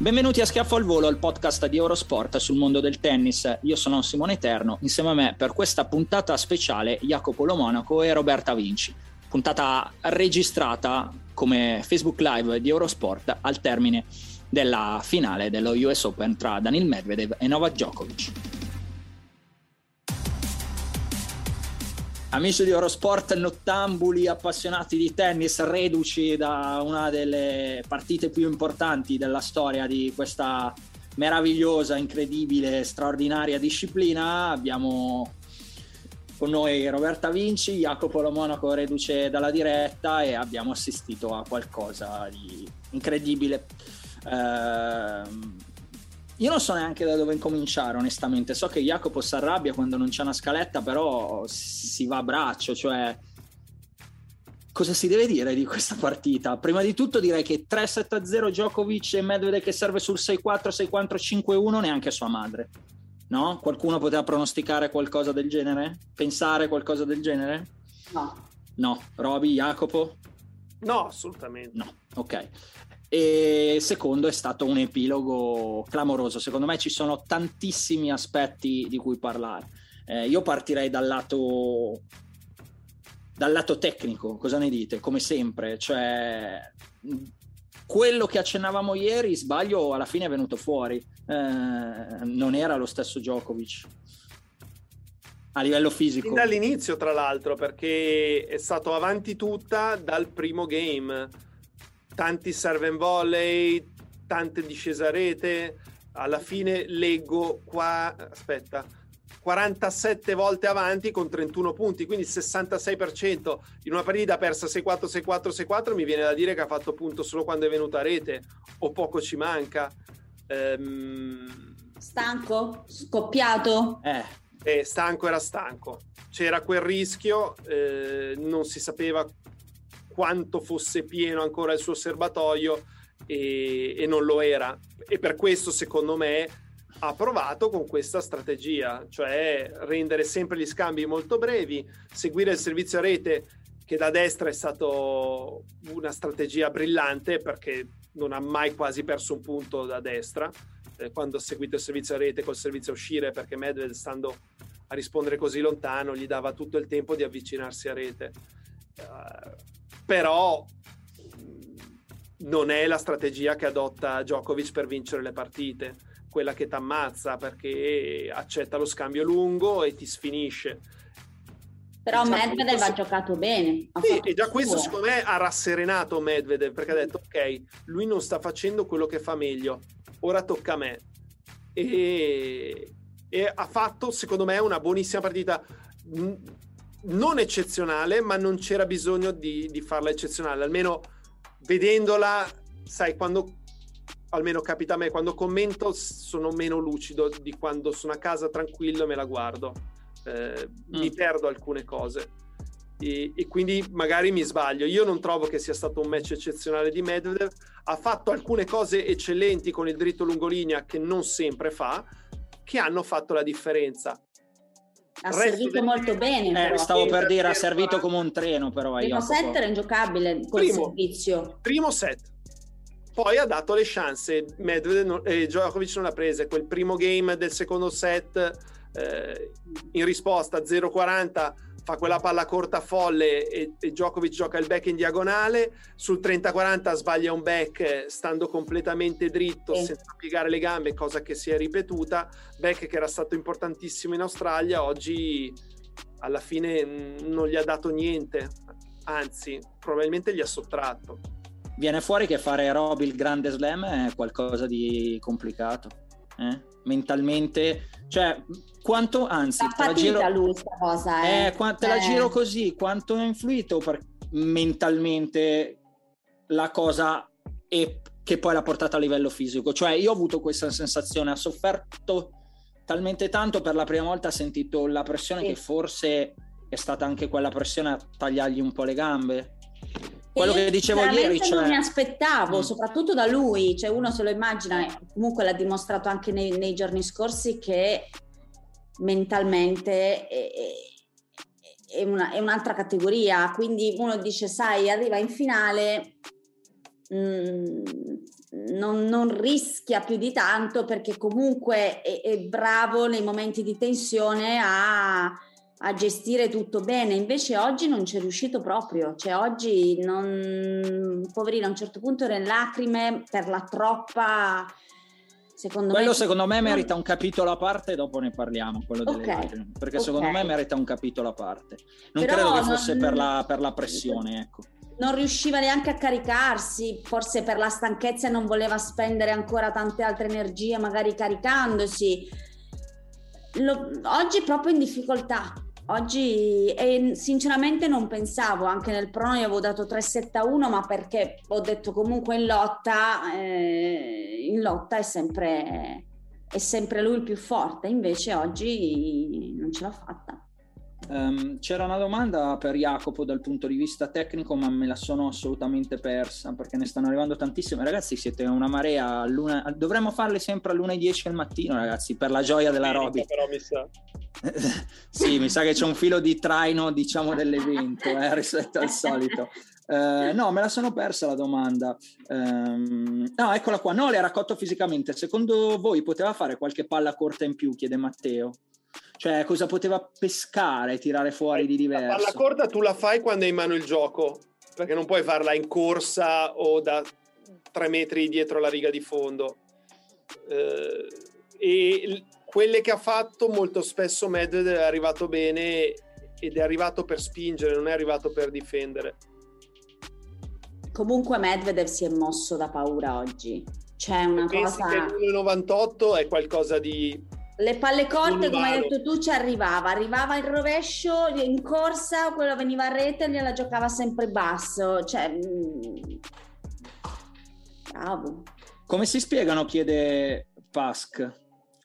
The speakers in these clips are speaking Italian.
Benvenuti a Schiaffo al Volo, il podcast di Eurosport sul mondo del tennis. Io sono Simone Eterno, insieme a me per questa puntata speciale Jacopo Lo Monaco e Roberta Vinci. Puntata registrata come Facebook Live di Eurosport al termine della finale dello US Open tra Daniil Medvedev e Novak Djokovic. Amici di Eurosport, nottambuli, appassionati di tennis, reduci da una delle partite più importanti della storia di questa meravigliosa, incredibile, straordinaria disciplina, abbiamo con noi Roberta Vinci, Jacopo Lo Monaco reduce dalla diretta e abbiamo assistito a qualcosa di incredibile. Ehm, io non so neanche da dove incominciare, onestamente. So che Jacopo si arrabbia quando non c'è una scaletta, però si va a braccio, cioè cosa si deve dire di questa partita? Prima di tutto direi che 3-7-0 Djokovic e Medvedev che serve sul 6-4, 6-4, 5-1 neanche sua madre. No? Qualcuno poteva pronosticare qualcosa del genere? Pensare qualcosa del genere? No. No. Roby, Jacopo? No, assolutamente. No. Ok. E secondo è stato un epilogo clamoroso. Secondo me ci sono tantissimi aspetti di cui parlare. Eh, io partirei dal lato, dal lato tecnico, cosa ne dite? Come sempre, cioè quello che accennavamo ieri, sbaglio, alla fine è venuto fuori. Eh, non era lo stesso Djokovic a livello fisico. Fin dall'inizio, tra l'altro, perché è stato avanti tutta dal primo game. Tanti serve and volley, tante discese a rete. Alla fine leggo qua, aspetta, 47 volte avanti con 31 punti, quindi il 66% in una partita persa 6-4, 6-4, 6-4 mi viene da dire che ha fatto punto solo quando è venuta a rete o poco ci manca. Ehm, Stanco? Scoppiato? Eh, e stanco era stanco. C'era quel rischio, eh, non si sapeva quanto fosse pieno ancora il suo serbatoio e, e non lo era. E per questo, secondo me, ha provato con questa strategia, cioè rendere sempre gli scambi molto brevi, seguire il servizio a rete che da destra è stato una strategia brillante perché non ha mai quasi perso un punto da destra eh, quando ha seguito il servizio a rete col servizio a uscire perché Medved stando a rispondere così lontano gli dava tutto il tempo di avvicinarsi a rete uh, però non è la strategia che adotta Djokovic per vincere le partite quella che ti ammazza perché accetta lo scambio lungo e ti sfinisce Però Già Medvedev questo- ha giocato bene. ha sì, e già questo suo. secondo me ha rasserenato Medvedev perché ha detto ok, lui non sta facendo quello che fa meglio, ora tocca a me. E, e ha fatto secondo me una buonissima partita, non eccezionale, ma non c'era bisogno di, di farla eccezionale, almeno vedendola, sai, quando almeno capita a me, quando commento sono meno lucido di quando sono a casa tranquillo e me la guardo. Eh, Mi Mm. perdo alcune cose e, e quindi magari mi sbaglio. Io non trovo che sia stato un match eccezionale di Medvedev. Ha fatto alcune cose eccellenti con il dritto lungolinea che non sempre fa, che hanno fatto la differenza. Ha servito del- molto bene. eh, però. stavo per dire, ha servito come un treno, però. Il primo Jacopo. set era ingiocabile col Primo. servizio. Primo set. poi ha dato le chance, Medvedev e Djokovic non l'ha presa, quel primo game del secondo set eh, in risposta 0-40 fa quella palla corta folle e, e Djokovic gioca il back in diagonale, sul 30-40 sbaglia un back stando completamente dritto Sì. senza piegare le gambe, cosa che si è ripetuta, back che era stato importantissimo in Australia, oggi alla fine mh, non gli ha dato niente, anzi probabilmente gli ha sottratto. Viene fuori che fare Roby il grande slam è qualcosa di complicato. Eh? Mentalmente, cioè, quanto, anzi, te la giro, lui cosa, eh. eh, qua- te la Eh. giro così, quanto ha influito per- mentalmente la cosa e che poi l'ha portata a livello fisico. Cioè, io ho avuto questa sensazione, ha sofferto talmente tanto per la prima volta, ha sentito la pressione Sì. che forse è stata anche quella pressione a tagliargli un po' le gambe. Quello che dicevo ieri, cioè... non mi aspettavo, Mm. soprattutto da lui, cioè uno se lo immagina, comunque l'ha dimostrato anche nei, nei giorni scorsi che mentalmente è, è- una- è un'altra categoria, quindi uno dice, sai, arriva in finale, mm, non, non rischia più di tanto perché comunque è, è bravo nei momenti di tensione a, a gestire tutto bene. Invece oggi non c'è riuscito proprio, cioè oggi non, poverino, a un certo punto era in lacrime per la troppa. Secondo Quello me, secondo me merita un capitolo a parte, dopo ne parliamo, quello delle Ok, lacrime, perché ok. secondo me merita un capitolo a parte. Non Però credo che non- fosse per, la, per la pressione, ecco. non riusciva neanche a caricarsi, forse per la stanchezza e non voleva spendere ancora tante altre energie, magari caricandosi. Lo- oggi è proprio in difficoltà. Oggi e sinceramente non pensavo, anche nel prono io avevo dato 3-7-1, ma perché ho detto comunque in lotta, eh, in lotta è sempre, è sempre lui il più forte, invece oggi non ce l'ha fatta. Ehm, c'era una domanda per Jacopo dal punto di vista tecnico, ma me la sono assolutamente persa perché ne stanno arrivando tantissime. Ragazzi, siete una marea. all'una- Dovremmo farle sempre alle 1.10 del mattino, ragazzi, per la gioia della Roby. Però mi sa. sì, mi sa che c'è un filo di traino, diciamo, dell'evento eh, rispetto al solito. Eh, no, me la sono persa la domanda. Ehm, no, eccola qua. No, le ha raccolto fisicamente. Secondo voi poteva fare qualche palla corta in più? Chiede Matteo. Cioè, cosa poteva pescare, tirare fuori di La palla diverso? corta tu la fai quando hai in mano il gioco, perché non puoi farla in corsa o da tre metri dietro la riga di fondo. Eh, e quelle che ha fatto molto spesso Medvedev è arrivato bene ed è arrivato per spingere, non è arrivato per difendere. Comunque Medvedev si è mosso da paura oggi. C'è una Pensi cosa... che l'1,98 è qualcosa di... Le palle corte, come hai detto tu, ci arrivava. Arrivava in rovescio, in corsa, quello veniva a rete e gliela giocava sempre basso. Cioè... mm, Bravo. Come si spiegano, chiede Pask,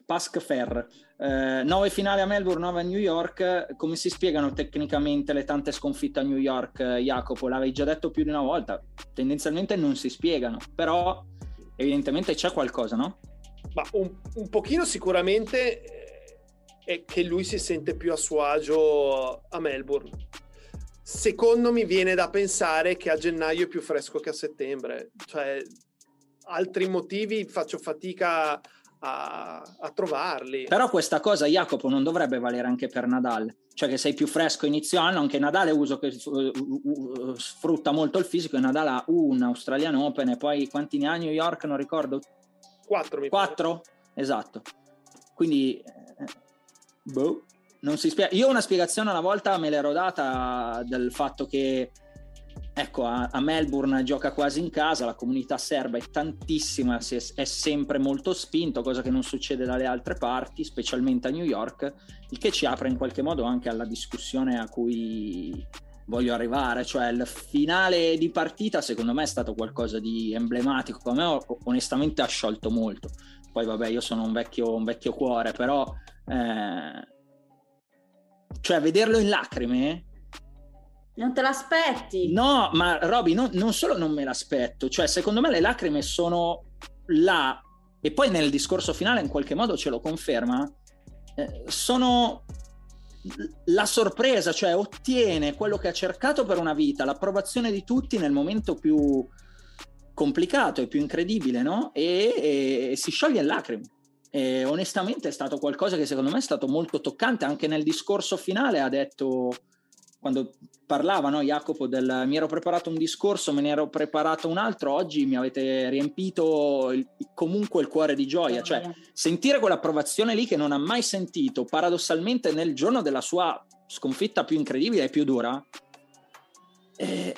Pask Fer. Eh, nove finali a Melbourne, nove a New York. Come si spiegano tecnicamente le tante sconfitte a New York, eh, Jacopo? L'avevi già detto più di una volta. Tendenzialmente non si spiegano, però evidentemente c'è qualcosa, no? Ma un, un pochino sicuramente eh, è che lui si sente più a suo agio a Melbourne. Secondo mi viene da pensare che a gennaio è più fresco che a settembre. Cioè, altri motivi faccio fatica a, a trovarli. Però questa cosa, Jacopo, non dovrebbe valere anche per Nadal. Cioè che sei più fresco inizio anno, anche Nadal uso che uh, uh, sfrutta molto il fisico e Nadal ha un Australian Open e poi quanti ne ha New York, non ricordo, 4 mi pare. 4? Esatto. Quindi, eh, boh, non si spiega. Io una spiegazione una volta me l'ero data del fatto che, ecco, a, a Melbourne gioca quasi in casa, la comunità serba è tantissima, si è, è sempre molto spinto, cosa che non succede dalle altre parti, specialmente a New York, il che ci apre in qualche modo anche alla discussione a cui voglio arrivare, cioè il finale di partita secondo me è stato qualcosa di emblematico, a me onestamente ha sciolto molto, poi vabbè io sono un vecchio, un vecchio cuore, però eh, cioè vederlo in lacrime Non te l'aspetti? No, ma Roby, non, non solo non me l'aspetto, cioè secondo me le lacrime sono là. E poi nel discorso finale in qualche modo ce lo conferma, eh, sono la sorpresa, cioè ottiene quello che ha cercato per una vita, l'approvazione di tutti nel momento più complicato e più incredibile, no? E, e si scioglie in lacrime. E onestamente è stato qualcosa che secondo me è stato molto toccante. Anche nel discorso finale ha detto, quando parlava no, Jacopo del mi ero preparato un discorso, me ne ero preparato un altro, oggi mi avete riempito il, comunque il cuore di gioia. Cioè, sentire quell'approvazione lì che non ha mai sentito, paradossalmente nel giorno della sua sconfitta più incredibile e più dura, eh,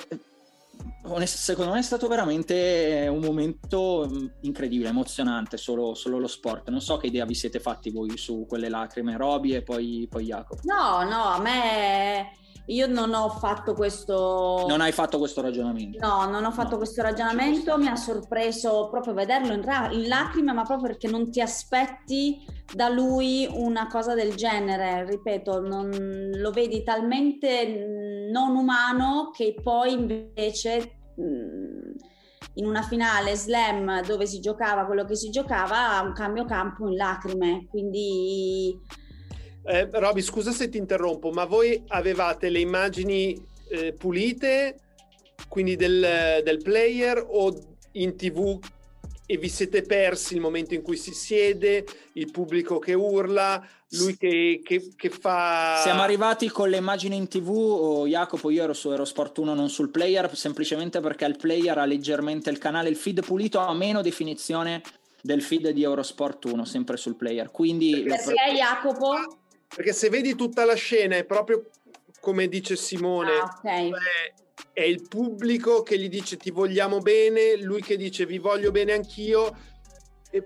secondo me è stato veramente un momento mm, incredibile, emozionante, solo, solo, lo sport. Non so che idea vi siete fatti voi su quelle lacrime, Roby e poi, poi Jacopo. No, no, a me io non ho fatto questo. Non hai fatto questo ragionamento? No, non ho fatto no, questo ragionamento. Mi ha sorpreso proprio vederlo in, ra- in, lacrime, ma proprio perché non ti aspetti da lui una cosa del genere. Ripeto, non, lo vedi talmente non umano che poi invece. in una finale slam dove si giocava quello che si giocava, un cambio campo in lacrime. Quindi eh, Roby, scusa se ti interrompo, ma voi avevate le immagini eh, pulite, quindi del, del player o in tv e vi siete persi il momento in cui si siede, il pubblico che urla, lui che, che, che fa... Siamo arrivati con le immagini in tv, oh, Jacopo, io ero su Eurosport 1 non sul player, semplicemente perché il player ha leggermente il canale, il feed pulito ha meno definizione del feed di Eurosport 1, sempre sul player. Quindi... Perché Jacopo? Perché se vedi tutta la scena è proprio come dice Simone, ah, okay. è il pubblico che gli dice ti vogliamo bene, lui che dice vi voglio bene anch'io e,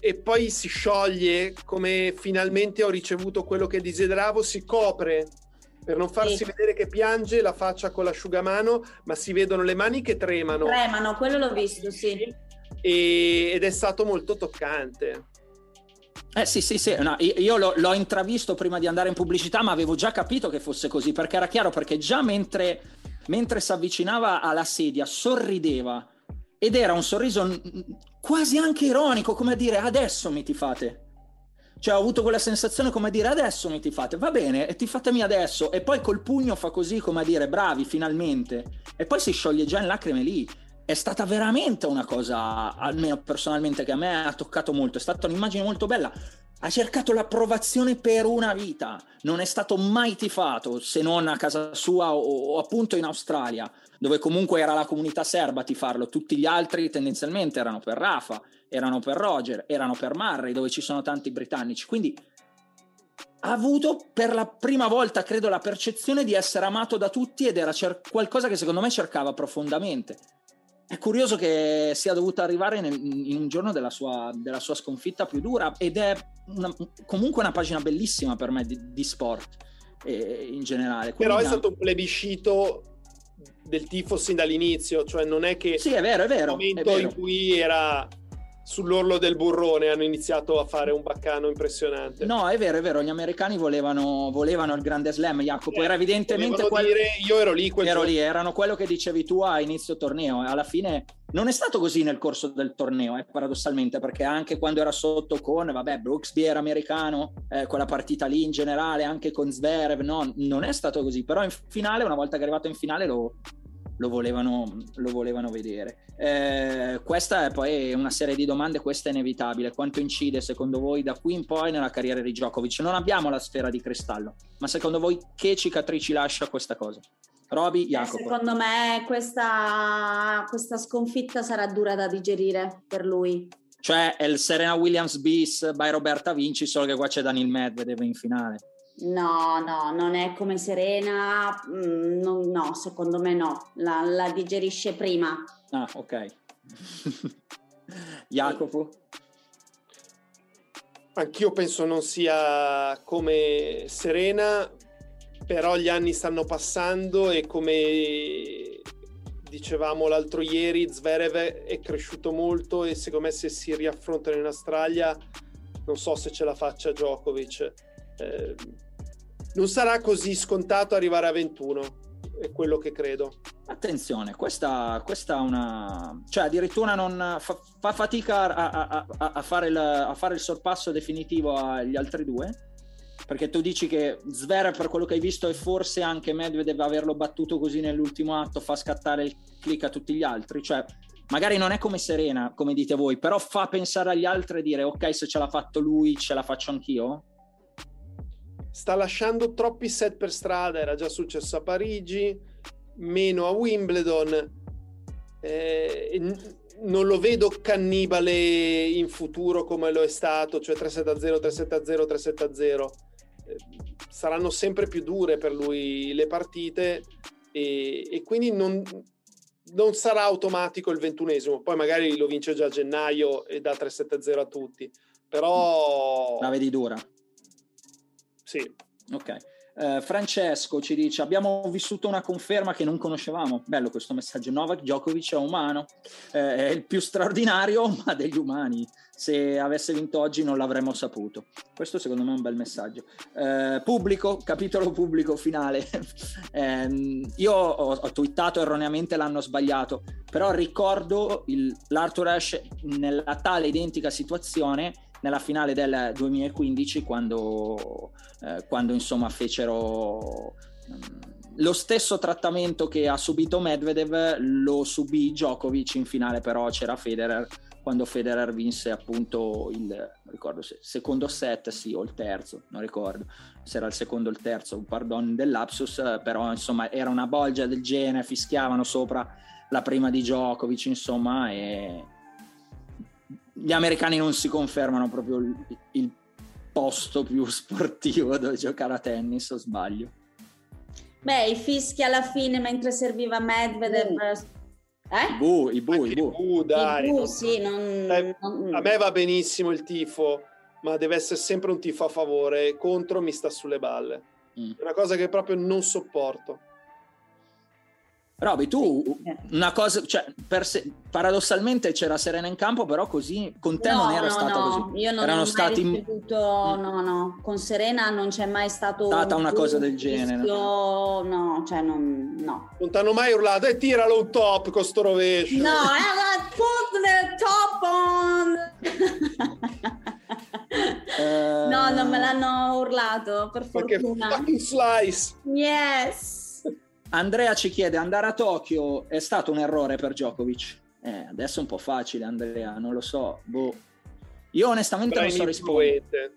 e poi si scioglie come finalmente ho ricevuto quello che desideravo, si copre per non farsi sì. vedere che piange la faccia con l'asciugamano, ma si vedono le mani che tremano. Tremano, quello l'ho visto, sì. E, ed è stato molto toccante. Eh sì, sì, sì, no, io l'ho, l'ho, intravisto prima di andare in pubblicità, ma avevo già capito che fosse così, perché era chiaro, perché già mentre, mentre si avvicinava alla sedia sorrideva ed era un sorriso quasi anche ironico, come a dire adesso mi ti fate. Cioè ho avuto quella sensazione come a dire adesso mi ti fate, va bene, e ti fatemi adesso, e poi col pugno fa così come a dire bravi finalmente, e poi si scioglie già in lacrime lì è stata veramente una cosa, almeno personalmente, che a me ha toccato molto. È stata un'immagine molto bella. Ha cercato l'approvazione per una vita, non è stato mai tifato se non a casa sua o, o appunto in Australia, dove comunque era la comunità serba a tifarlo. Tutti gli altri tendenzialmente erano per Rafa, erano per Roger, erano per Murray, dove ci sono tanti britannici. Quindi ha avuto per la prima volta, credo, la percezione di essere amato da tutti ed era cer- qualcosa che secondo me cercava profondamente è curioso che sia dovuta arrivare nel, in un giorno della sua, della sua, sconfitta più dura ed è una, comunque una pagina bellissima per me di, di sport eh, in generale. Quindi Però è stato un plebiscito del tifo sin dall'inizio, cioè non è che sì, è vero, è vero, il momento è vero. in cui era sull'orlo del burrone hanno iniziato a fare un baccano impressionante. No, è vero, è vero, gli americani volevano, volevano il grande slam, Jacopo, eh, era evidentemente quello... dire, io ero lì ero lì, erano quello che dicevi tu a inizio torneo alla fine non è stato così nel corso del torneo, eh, paradossalmente, perché anche quando era sotto con, vabbè, Brooksby era americano, eh, quella partita lì in generale, anche con Zverev, no, non è stato così, però in finale, una volta che è arrivato in finale lo, lo volevano, lo volevano vedere. Eh, questa è poi una serie di domande, questa è inevitabile. Quanto incide secondo voi da qui in poi nella carriera di Djokovic? Non abbiamo la sfera di cristallo, ma secondo voi che cicatrici lascia questa cosa? Roby, eh, Jacopo. secondo me questa, questa sconfitta sarà dura da digerire per lui. Cioè è il Serena Williams bis by Roberta Vinci, solo che qua c'è Daniel Medvedev in finale. No, no, non è come Serena, mm, no, no, secondo me no, la, la, digerisce prima. Ah, ok. Jacopo? Anch'io penso non sia come Serena, però gli anni stanno passando e come dicevamo l'altro ieri, Zverev è cresciuto molto e secondo me se si riaffrontano in Australia non so se ce la faccia Djokovic. Eh, non sarà così scontato arrivare a 21, è quello che credo. Attenzione, questa, questa una... cioè addirittura non fa, fa fatica a, a, a, a, fare il, a fare il sorpasso definitivo agli altri due, perché tu dici che Zverev per quello che hai visto e forse anche Medvedev averlo battuto così nell'ultimo atto fa scattare il click a tutti gli altri, cioè magari non è come Serena, come dite voi, però fa pensare agli altri e dire ok, se ce l'ha fatto lui, ce la faccio anch'io? Sta lasciando troppi set per strada, era già successo a Parigi, meno a Wimbledon. Eh, non lo vedo cannibale in futuro come lo è stato, cioè 3-7-0, 3-7-0, 3-7-0. saranno sempre più dure per lui le partite e, e quindi non, non, sarà automatico il ventunesimo. Poi magari lo vince già a gennaio e dà 3-7-0 a tutti. Però... La vedi dura? Sì. Ok. Uh, Francesco ci dice: Abbiamo vissuto una conferma che non conoscevamo. Bello questo messaggio. Novak Djokovic è umano, uh, è il più straordinario, ma degli umani. Se avesse vinto oggi non l'avremmo saputo. Questo secondo me è un bel messaggio. Uh, pubblico, capitolo pubblico finale. um, io ho, ho, twittato erroneamente l'hanno sbagliato, però ricordo il, l'Arthur Ashe nella tale identica situazione nella finale del 2015 quando, eh, quando insomma fecero um, lo stesso trattamento che ha subito Medvedev lo subì Djokovic in finale però c'era Federer quando Federer vinse appunto il ricordo se, secondo set sì o il terzo non ricordo se era il secondo o il terzo pardon dell'Apsus però insomma era una bolgia del genere fischiavano sopra la prima di Djokovic insomma e gli americani non si confermano proprio il, il posto più sportivo dove giocare a tennis, o sbaglio? Beh, i fischi alla fine mentre serviva Medvedev. Uh. Eh? I bu, i bu, i bu. bu dai, I bu, non... sì, non, eh, non... A me va benissimo il tifo, ma deve essere sempre un tifo a favore, contro mi sta sulle balle. Mm. È una cosa che proprio non sopporto. Roby, tu una cosa, cioè, se, paradossalmente c'era Serena in campo, però così con te no, non era no, stata no. così. Io non Erano ho stati ricevuto, no, no, con Serena non c'è mai stato stata una cosa del genere. Rischio, no, cioè non, no. Non ti hanno mai urlato e tiralo un top con sto rovescio. No, eh, put the top on. no, non me l'hanno urlato, per fortuna. Perché fucking slice. Yes. Andrea ci chiede, andare a Tokyo è stato un errore per Djokovic? Eh, adesso è un po' facile Andrea, non lo so. Boh. Io onestamente Però non so rispondere.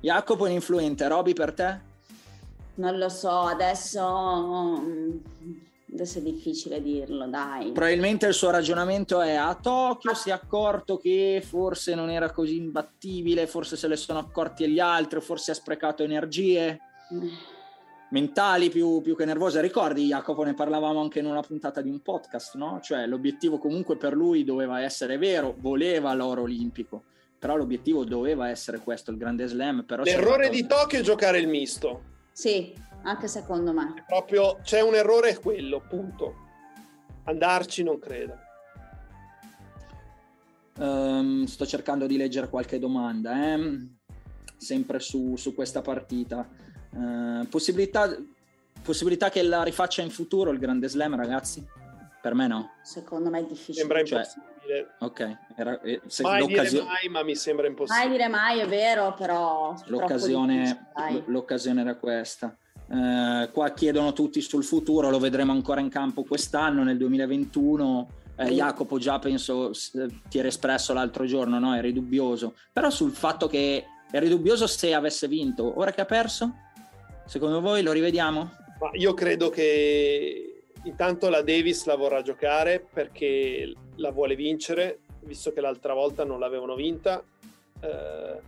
Jacopo è influente, Roby per te? Non lo so, adesso... Adesso è difficile dirlo, dai. Probabilmente il suo ragionamento è a Tokyo si è accorto che forse non era così imbattibile, forse se le sono accorti gli altri, forse ha sprecato energie. Mm mentali più, più, che nervose. Ricordi, Jacopo, ne parlavamo anche in una puntata di un podcast, no? Cioè l'obiettivo comunque per lui doveva essere vero, voleva l'oro olimpico, però l'obiettivo doveva essere questo, il grande slam. Però L'errore di Tokyo è giocare il misto. Sì, anche secondo me. È proprio c'è un errore, è quello, punto. Andarci non credo. Um, sto cercando di leggere qualche domanda, eh? sempre su, su questa partita. Eh, possibilità, possibilità che la rifaccia in futuro il Grande Slam, ragazzi? Per me no. Secondo me è difficile. Sembra cioè, impossibile. ok. Era, eh, se mai dire mai, ma mi sembra impossibile. Mai dire mai, è vero, però... L'occasione, l'occasione era questa. Uh, qua chiedono tutti sul futuro, lo vedremo ancora in campo quest'anno, nel 2021. Eh, Jacopo già penso ti era espresso l'altro giorno, no? eri dubbioso. Però sul fatto che eri dubbioso se avesse vinto, ora che ha perso? Secondo voi lo rivediamo? Ma io credo che intanto la Davis la vorrà giocare perché la vuole vincere, visto che l'altra volta non l'avevano vinta. Eh,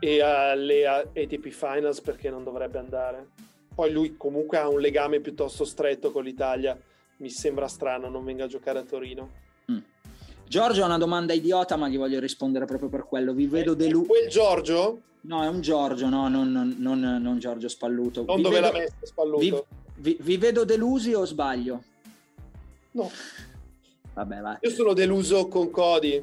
e alle ATP Finals perché non dovrebbe andare. Poi lui comunque ha un legame piuttosto stretto con l'Italia. Mi sembra strano non venga a giocare a Torino. Giorgio ha una domanda idiota, ma gli voglio rispondere proprio per quello. Vi vedo deluso. Quel Giorgio? No, è un Giorgio, no, non, non, non, non Giorgio Spalluto. Non vi dove vedo, l'ha messo Spalluto? Vi, vi, vi, vedo delusi o sbaglio? No. Vabbè, vai. Io sono deluso con Cody.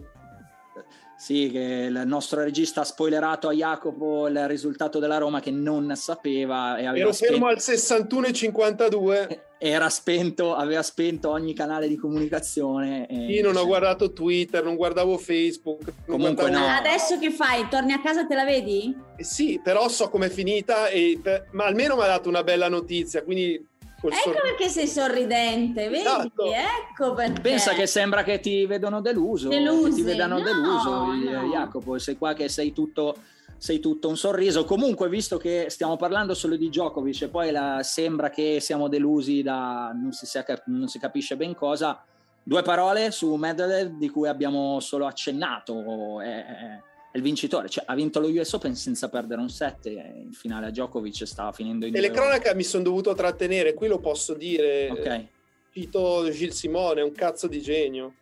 Sì, che il nostro regista ha spoilerato a Jacopo il risultato della Roma che non sapeva. E Ero fermo al 61,52. Era spento, aveva spento ogni canale di comunicazione. Io non ho guardato Twitter, non guardavo Facebook. Non Comunque guardavo... no. Adesso che fai? Torni a casa te la vedi? Eh sì, però so com'è finita, e, ma almeno mi ha dato una bella notizia, quindi ecco sorriso. perché sei sorridente, vedi? Esatto. Ecco perché. Pensa che sembra che ti vedano deluso, Delusi. ti vedano no, deluso, no. Jacopo, sei qua che sei tutto sei tutto un sorriso. Comunque, visto che stiamo parlando solo di Djokovic e poi la, sembra che siamo delusi da non si, non si, capisce ben cosa, due parole su Medvedev di cui abbiamo solo accennato. È, è, è il vincitore, cioè, ha vinto lo US Open senza perdere un set in finale a Djokovic stava finendo in telecronaca mi sono dovuto trattenere qui lo posso dire. Ok. Cito Gilles Simone è un cazzo di genio.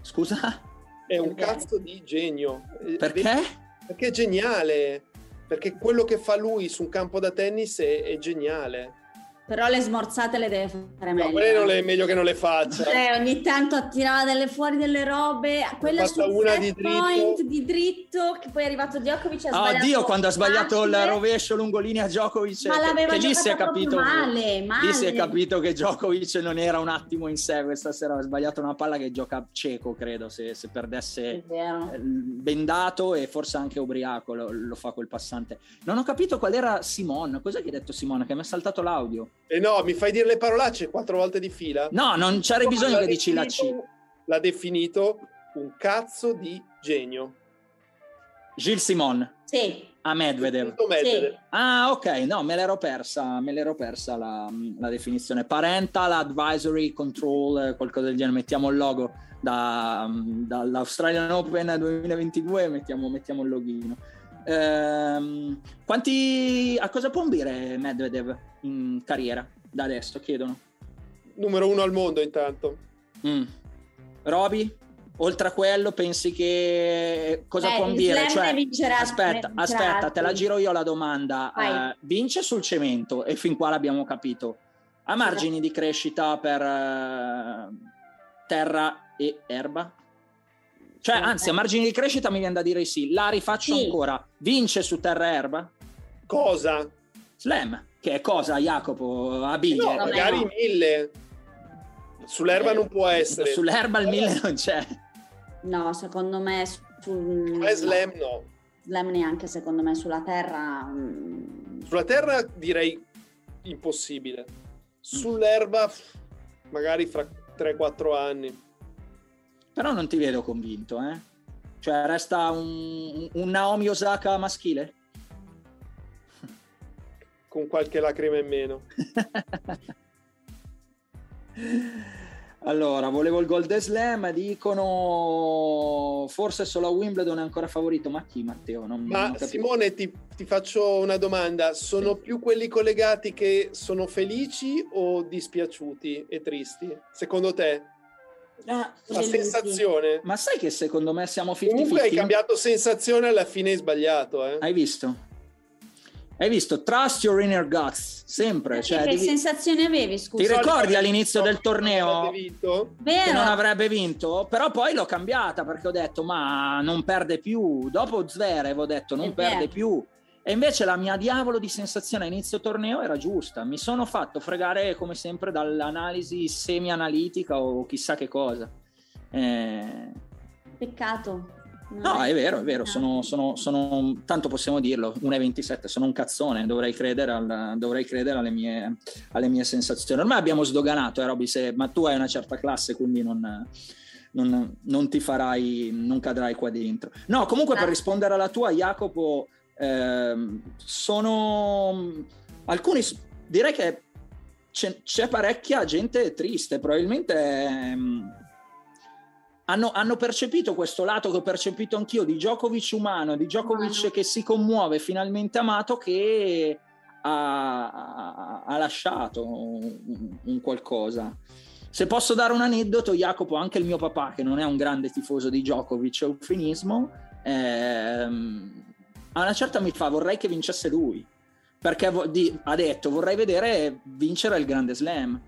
Scusa? è un cazzo di genio. Perché? Perché? È geniale, perché quello che fa lui su un campo da tennis è, è geniale. Però le smorzate le deve fare meglio. No, quelle non le, è meglio che non le faccia. Eh, ogni tanto attirava delle fuori delle robe, quella sul una di dritto. point di dritto, che poi è arrivato Djokovic e ha oh, Dio, quando ha sbagliato il rovescio lungolinea Djokovic, Ma l'aveva che lì si è capito male, male. Lì si è capito che Djokovic non era un attimo in sé questa sera, ha sbagliato una palla che gioca cieco, credo, se, se perdesse bendato e forse anche ubriaco lo, lo, fa quel passante. Non ho capito qual era Simon, cos'è che ha detto Simon? Che mi ha saltato l'audio. E eh no, mi fai dire le parolacce quattro volte di fila? No, non c'era bisogno che dici la C. L'ha definito un cazzo di genio. Gilles Simon. Sì. A Medvedev. Medvedev. Sì. Ah, ok, no, me l'ero persa, me l'ero persa la, la, definizione. Parental Advisory Control, qualcosa del genere, mettiamo il logo da, dall'Australian Open 2022, mettiamo, mettiamo il loghino. Ehm, quanti, a cosa può ambire Medvedev in carriera da adesso? Chiedono. Numero uno al mondo intanto. Mm. Roby? Oltre a quello, pensi che cosa eh, può ambire? Cioè, vincerà, aspetta, vincerà aspetta, te la giro io la domanda. Uh, vince sul cemento e fin qua l'abbiamo capito. Ha margini di crescita per uh, terra e erba? Cioè, anzi, a margini di crescita mi viene da dire sì. La rifaccio sì. ancora. Vince su terra e erba? Cosa? Slam. Che è cosa, Jacopo? A biglie. No, magari no. mille. Sull'erba eh, non può essere. Sull'erba il mille non c'è. No, secondo me sul... È slam no. Slam neanche secondo me sulla terra. Mm. Sulla terra direi impossibile. Sull'erba magari fra 3-4 anni. Però non ti vedo convinto, eh? Cioè, resta un, un Naomi Osaka maschile? Con qualche lacrima in meno. allora, volevo il Golden Slam, dicono forse solo a Wimbledon è ancora favorito, ma chi Matteo? Non, ma non Simone, ti, ti, faccio una domanda, sono sì. più quelli collegati che sono felici o dispiaciuti e tristi? Secondo te? Ah, la sensazione. Ma sai che secondo me siamo 50-50? Comunque hai cambiato sensazione alla fine hai sbagliato. Eh? Hai visto? Hai visto? Trust your inner guts, sempre. Cioè, che devi... sensazione avevi, scusa? Ti ricordi all'inizio del torneo Vero. che non avrebbe vinto? Però poi l'ho cambiata perché ho detto ma non perde più. Dopo Zverev ho detto non È perde vero. più. E invece la mia diavolo di sensazione a inizio torneo era giusta. Mi sono fatto fregare come sempre dall'analisi semi-analitica o chissà che cosa. Eh... Peccato. No, è vero, è vero, sono, sono, sono, tanto possiamo dirlo, 1,27, sono un cazzone, dovrei credere, al, dovrei credere alle, mie, alle, mie, sensazioni. Ormai abbiamo sdoganato, eh, Roby, se, ma tu hai una certa classe, quindi non, non, non ti farai, non cadrai qua dentro. No, comunque per ah. rispondere alla tua, Jacopo, eh, sono alcuni direi che c'è, c'è, parecchia gente triste probabilmente ehm, hanno, hanno, percepito questo lato che ho percepito anch'io di Djokovic umano di Djokovic che si commuove finalmente amato che ha, ha, ha lasciato un, un qualcosa. Se posso dare un aneddoto, Jacopo, anche il mio papà, che non è un grande tifoso di Djokovic, eufemismo, ehm, a una certa mi fa vorrei che vincesse lui perché vo- di- ha detto vorrei vedere vincere il grande slam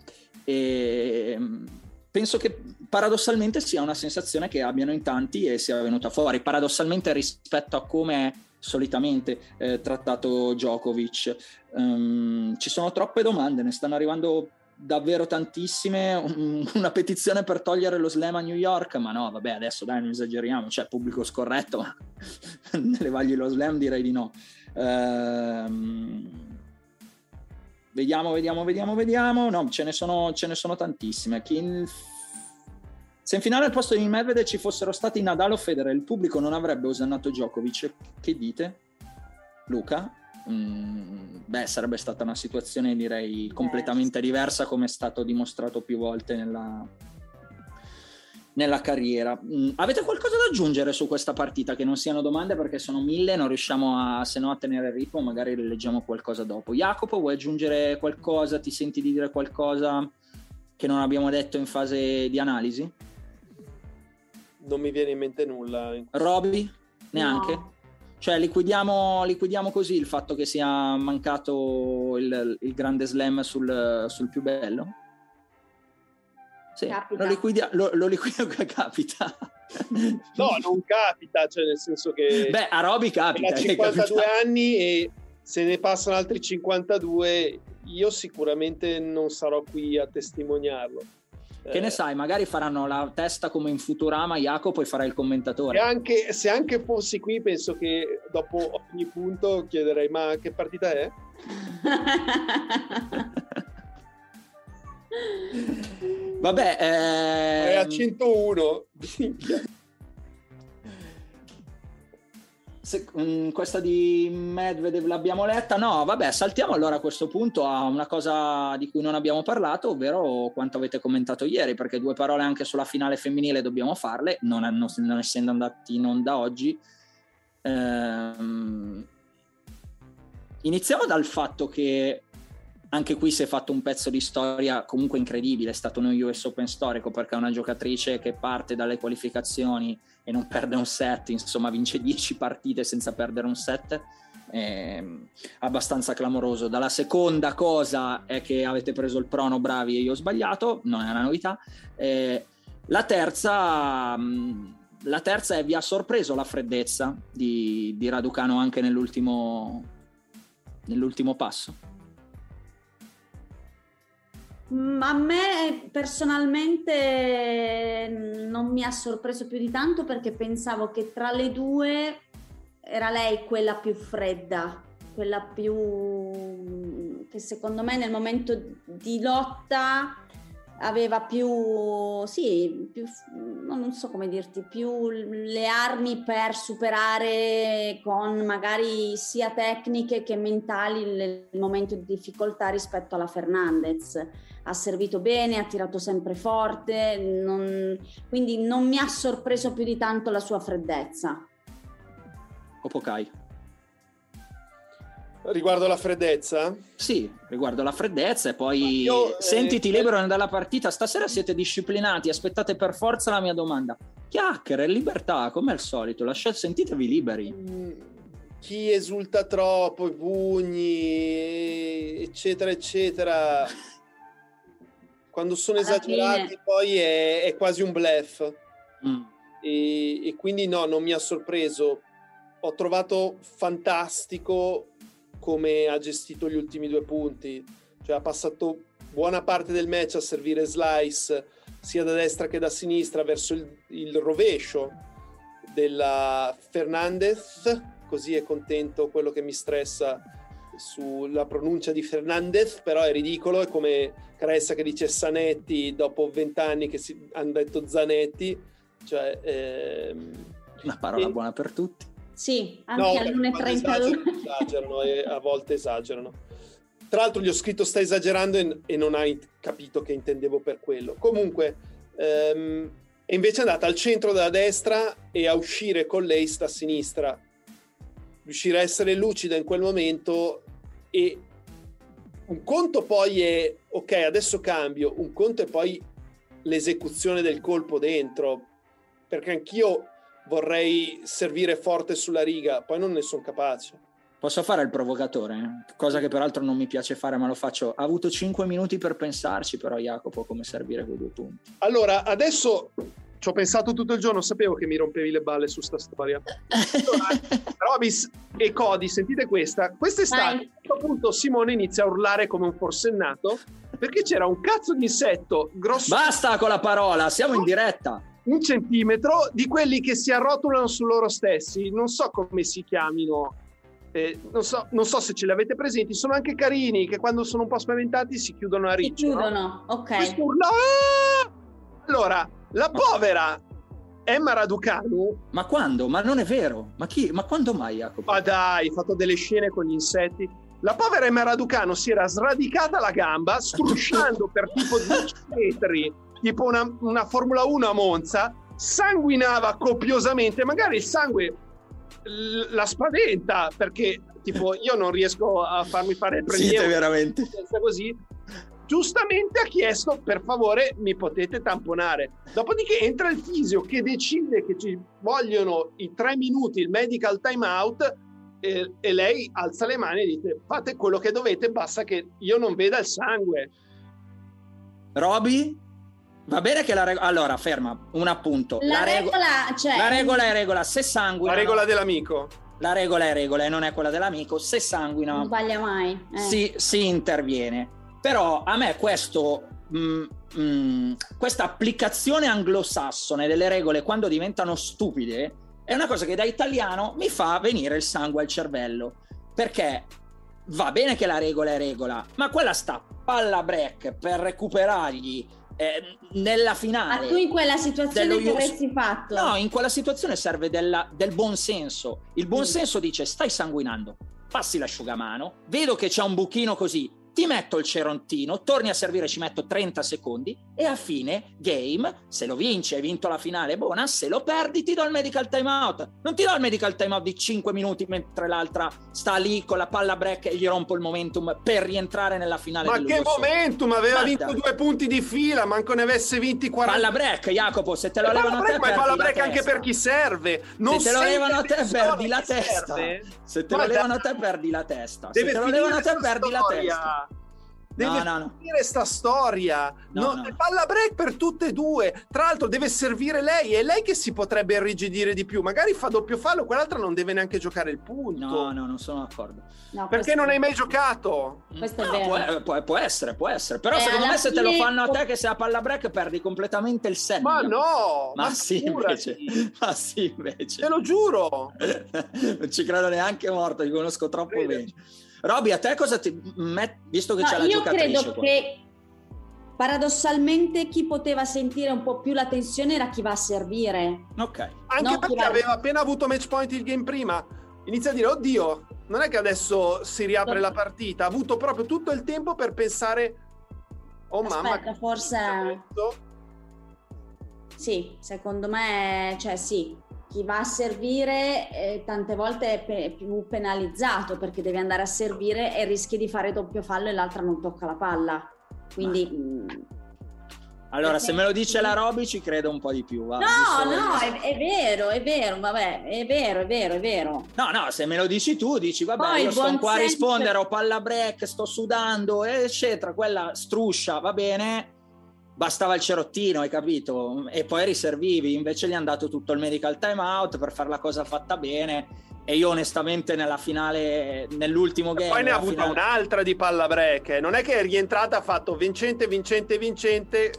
e mm, penso che paradossalmente sia una sensazione che abbiano in tanti e sia venuta fuori paradossalmente rispetto a come è solitamente eh, trattato Djokovic um, ci sono troppe domande ne stanno arrivando davvero tantissime, una petizione per togliere lo slam a New York, ma no, vabbè, adesso dai, non esageriamo, c'è pubblico scorretto, ma nelle vagli lo slam direi di no. Ehm, Vediamo, vediamo, vediamo, vediamo. No, ce ne sono, ce ne sono tantissime. Chi... Se in finale al posto di Medvedev ci fossero stati Nadal o Federer, il pubblico non avrebbe osannato Djokovic. Che dite? Luca? Mm, beh, sarebbe stata una situazione direi completamente diversa come è stato dimostrato più volte nella, nella carriera. Mm, avete qualcosa da aggiungere su questa partita? Che non siano domande perché sono mille, non riusciamo a, se no a tenere il ritmo, magari leggiamo qualcosa dopo. Jacopo, vuoi aggiungere qualcosa? Ti senti di dire qualcosa che non abbiamo detto in fase di analisi? Non mi viene in mente nulla. Roby? Neanche? No. Cioè, liquidiamo, liquidiamo, così il fatto che sia mancato il, il grande slam sul, sul più bello? Sì, lo liquidiamo, lo, lo liquidiamo capita. No, non capita, cioè nel senso che... Beh, a Roby capita. Ha 52 anni e se ne passano altri 52, io sicuramente non sarò qui a testimoniarlo. Che ne eh. sai, magari faranno la testa come in Futurama, Jacopo e farà il commentatore. E anche, se anche fossi qui, penso che dopo ogni punto chiederei: ma che partita è? Vabbè, eh... è a 101. Se, mh, mm, questa di Medvedev l'abbiamo letta? No, vabbè, saltiamo allora a questo punto a una cosa di cui non abbiamo parlato, ovvero quanto avete commentato ieri, perché due parole anche sulla finale femminile dobbiamo farle, non, non, non essendo andati in onda oggi. Ehm, iniziamo dal fatto che anche qui si è fatto un pezzo di storia comunque incredibile, è stato uno US Open storico perché è una giocatrice che parte dalle qualificazioni e non perde un set, insomma vince 10 partite senza perdere un set, è abbastanza clamoroso. Dalla seconda cosa è che avete preso il prono bravi e io ho sbagliato, non è una novità. Eh, la terza... La terza è vi ha sorpreso la freddezza di, di Raducano anche nell'ultimo, nell'ultimo passo? Mm, a me personalmente non mi ha sorpreso più di tanto perché pensavo che tra le due era lei quella più fredda, quella più che secondo me nel momento di lotta aveva più, sì, più, non so come dirti, più le armi per superare con magari sia tecniche che mentali il momento di difficoltà rispetto alla Fernandez ha servito bene, ha tirato sempre forte, non, quindi non mi ha sorpreso più di tanto la sua freddezza. Opokai. Riguardo la freddezza? Sì, riguardo la freddezza e poi io, sentiti eh, libero dalla partita. Stasera siete disciplinati, aspettate per forza la mia domanda. Chiacchiere, libertà, come al solito, lasciate, sentitevi liberi. Mm, chi esulta troppo, i pugni, eccetera, eccetera quando sono Alla esagerati fine. poi è, è, quasi un bluff. Mm. E, e, quindi no, non mi ha sorpreso. Ho trovato fantastico come ha gestito gli ultimi due punti. Cioè ha passato buona parte del match a servire slice sia da destra che da sinistra verso il, il rovescio della Fernandez. Così è contento quello che mi stressa sulla pronuncia di Fernandez, però è ridicolo, è come Cressa che dice Sanetti dopo vent'anni che si, hanno detto Zanetti, cioè... Ehm, Una parola e... buona per tutti. Sì, anche no, all'1.32. Esagerano, esagerano e a volte esagerano. Tra l'altro gli ho scritto sta esagerando e, e non hai capito che intendevo per quello. Comunque, ehm, e invece è andata al centro della destra e a uscire con lei sta a sinistra. Riuscire a essere lucida in quel momento e un conto poi è ok, adesso cambio, un conto è poi l'esecuzione del colpo dentro, perché anch'io vorrei servire forte sulla riga, poi non ne sono capace. Posso fare il provocatore, cosa che peraltro non mi piace fare, ma lo faccio. Ha avuto 5 minuti per pensarci, però Jacopo, come servire quei due punti. Allora, adesso ci ho pensato tutto il giorno, sapevo che mi rompevi le balle su sta storia. Robis e Cody, sentite questa. Quest'estate, a un certo punto, Simone inizia a urlare come un forsennato perché c'era un cazzo di insetto grosso. Basta con la parola, siamo in diretta. Un centimetro di quelli che si arrotolano su loro stessi. Non so come si chiamino. eh, non, so, non, so, se ce li avete presenti, sono anche carini che quando sono un po' spaventati si chiudono a riccio. Si chiudono, no? ok. Urla, ah! Allora, la povera Emma Raducanu. Ma quando? Ma non è vero. Ma chi? Ma quando mai, Jacopo? Ma dai, hai fatto delle scene con gli insetti. La povera Emma Raducanu si era sradicata la gamba, strusciando per tipo 10 metri, tipo una, una Formula 1 a Monza, sanguinava copiosamente, magari il sangue la spaventa perché tipo io non riesco a farmi fare il prelievo. Siete veramente. Così. Giustamente ha chiesto per favore mi potete tamponare. Dopodiché entra il fisio che decide che ci vogliono i tre minuti il medical time out e, e lei alza le mani e dice fate quello che dovete basta che io non veda il sangue. Roby Va bene che la regola. Allora, ferma, un appunto. La, la regola, rego- cioè... la regola è regola. Se sanguina. La regola dell'amico. La regola è regola e non è quella dell'amico. Se sanguina. Non sbaglia mai. Eh. Si, si, interviene. Però a me questo. Mm, mm, questa applicazione anglosassone delle regole quando diventano stupide è una cosa che da italiano mi fa venire il sangue al cervello. Perché va bene che la regola è regola, ma quella sta palla break per recuperargli eh, nella finale. Ma tu in quella situazione che avresti fatto? No, in quella situazione serve della, del buon senso. Il buon mm. senso dice stai sanguinando, passi l'asciugamano, vedo che c'è un buchino così, ti metto il cerontino, torni a servire, ci metto 30 secondi e a fine game, se lo vinci, hai vinto la finale, buona, se lo perdi ti do il medical timeout. Non ti do il medical timeout di 5 minuti mentre l'altra sta lì con la palla break e gli rompo il momentum per rientrare nella finale. Ma che momentum? Aveva Guarda. vinto due punti di fila, manco ne avesse vinti 40. Palla break, Jacopo, se te lo levano a te, ma palla break anche per chi serve. Non se te lo levano a te, perdi la testa. Se te lo levano a te, perdi la testa. Se te lo levano a te, perdi la testa. Deve no, no, finire no. sta storia. No, no. Palla break per tutte e due. Tra l'altro deve servire lei. È lei che si potrebbe irrigidire di più. Magari fa doppio fallo, quell'altra non deve neanche giocare il punto. No, no, non sono d'accordo. Perché non hai mai giocato? Questo è vero. Può, può, può, essere, può essere. Però eh, secondo me se te lo fanno a te che sei a palla break perdi completamente il senso. Ma no! Ma, ma sì, invece. Ma sì, invece. Te lo giuro. non ci credo neanche morto, ti conosco troppo Crede. bene. Roby, a te cosa ti met... visto che no, c'è la io giocatrice credo qua. che paradossalmente chi poteva sentire un po' più la tensione era chi va a servire. Ok. Anche no, perché aveva appena avuto match point il game prima. Inizia a dire, oddio, non è che adesso si riapre la partita. Ha avuto proprio tutto il tempo per pensare, oh Aspetta, mamma, forse... Sì, secondo me, cioè sì, chi va a servire eh, tante volte è pe- più penalizzato perché deve andare a servire e rischi di fare doppio fallo e l'altra non tocca la palla. Quindi... Mh, mm, allora, se me lo dice la Roby ci credo un po' di più. Va, no, no, è, è, vero, è vero, vabbè, è vero, è vero, è vero. No, no, se me lo dici tu, dici, vabbè, Poi io sto qua a rispondere, ho palla break, sto sudando, eccetera, quella struscia, va bene, bastava il cerottino, hai capito? E poi riservivi, invece gli hanno dato tutto il medical timeout per fare la cosa fatta bene. E io onestamente nella finale, nell'ultimo game... Poi ne ha avuta finale... un'altra di palla break, non è che è rientrata, ha fatto vincente, vincente, vincente,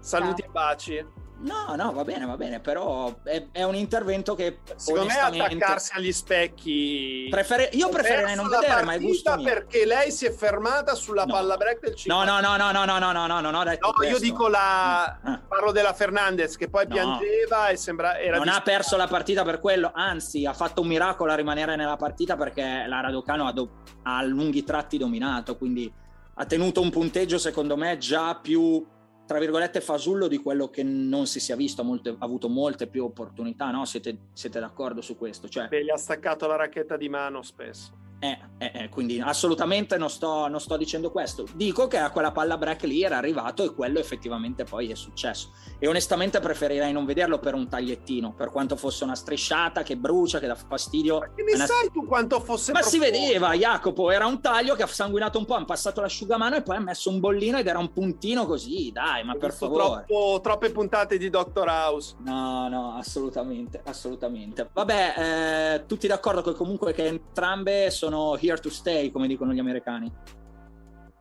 saluti no. e baci. No, no, va bene, va bene, però è, è un intervento che secondo me attaccarsi agli specchi. Prefere... Io preferirei non vedere, ma è gusto mio. perché lei si è fermata sulla no. palla break del 5. No, no, no, no, no, no, no, no, no, no, no, io dico la ah. parlo della Fernandez che poi no. piangeva e sembra era Non ha perso la partita per quello, anzi, ha fatto un miracolo a rimanere nella partita perché la Raducano ha, do... ha lunghi tratti dominato, quindi ha tenuto un punteggio secondo me già più tra virgolette fasullo di quello che non si sia visto, molte, ha avuto molte più opportunità, no? Siete, siete d'accordo su questo? Cioè, Beh, gli ha staccato la racchetta di mano spesso. Eh, eh, eh, quindi assolutamente non sto, non sto, dicendo questo. Dico che a quella palla break lì era arrivato e quello effettivamente poi è successo. E onestamente preferirei non vederlo per un tagliettino, per quanto fosse una strisciata che brucia, che dà fastidio. Ma che ne una... sai tu quanto fosse Ma profondo? si vedeva, Jacopo, era un taglio che ha sanguinato un po', ha passato l'asciugamano e poi ha messo un bollino ed era un puntino così, dai, ma per favore. Troppo, troppe puntate di Doctor House. No, no, assolutamente, assolutamente. Vabbè, eh, tutti d'accordo che comunque che entrambe sono sono here to stay, come dicono gli americani?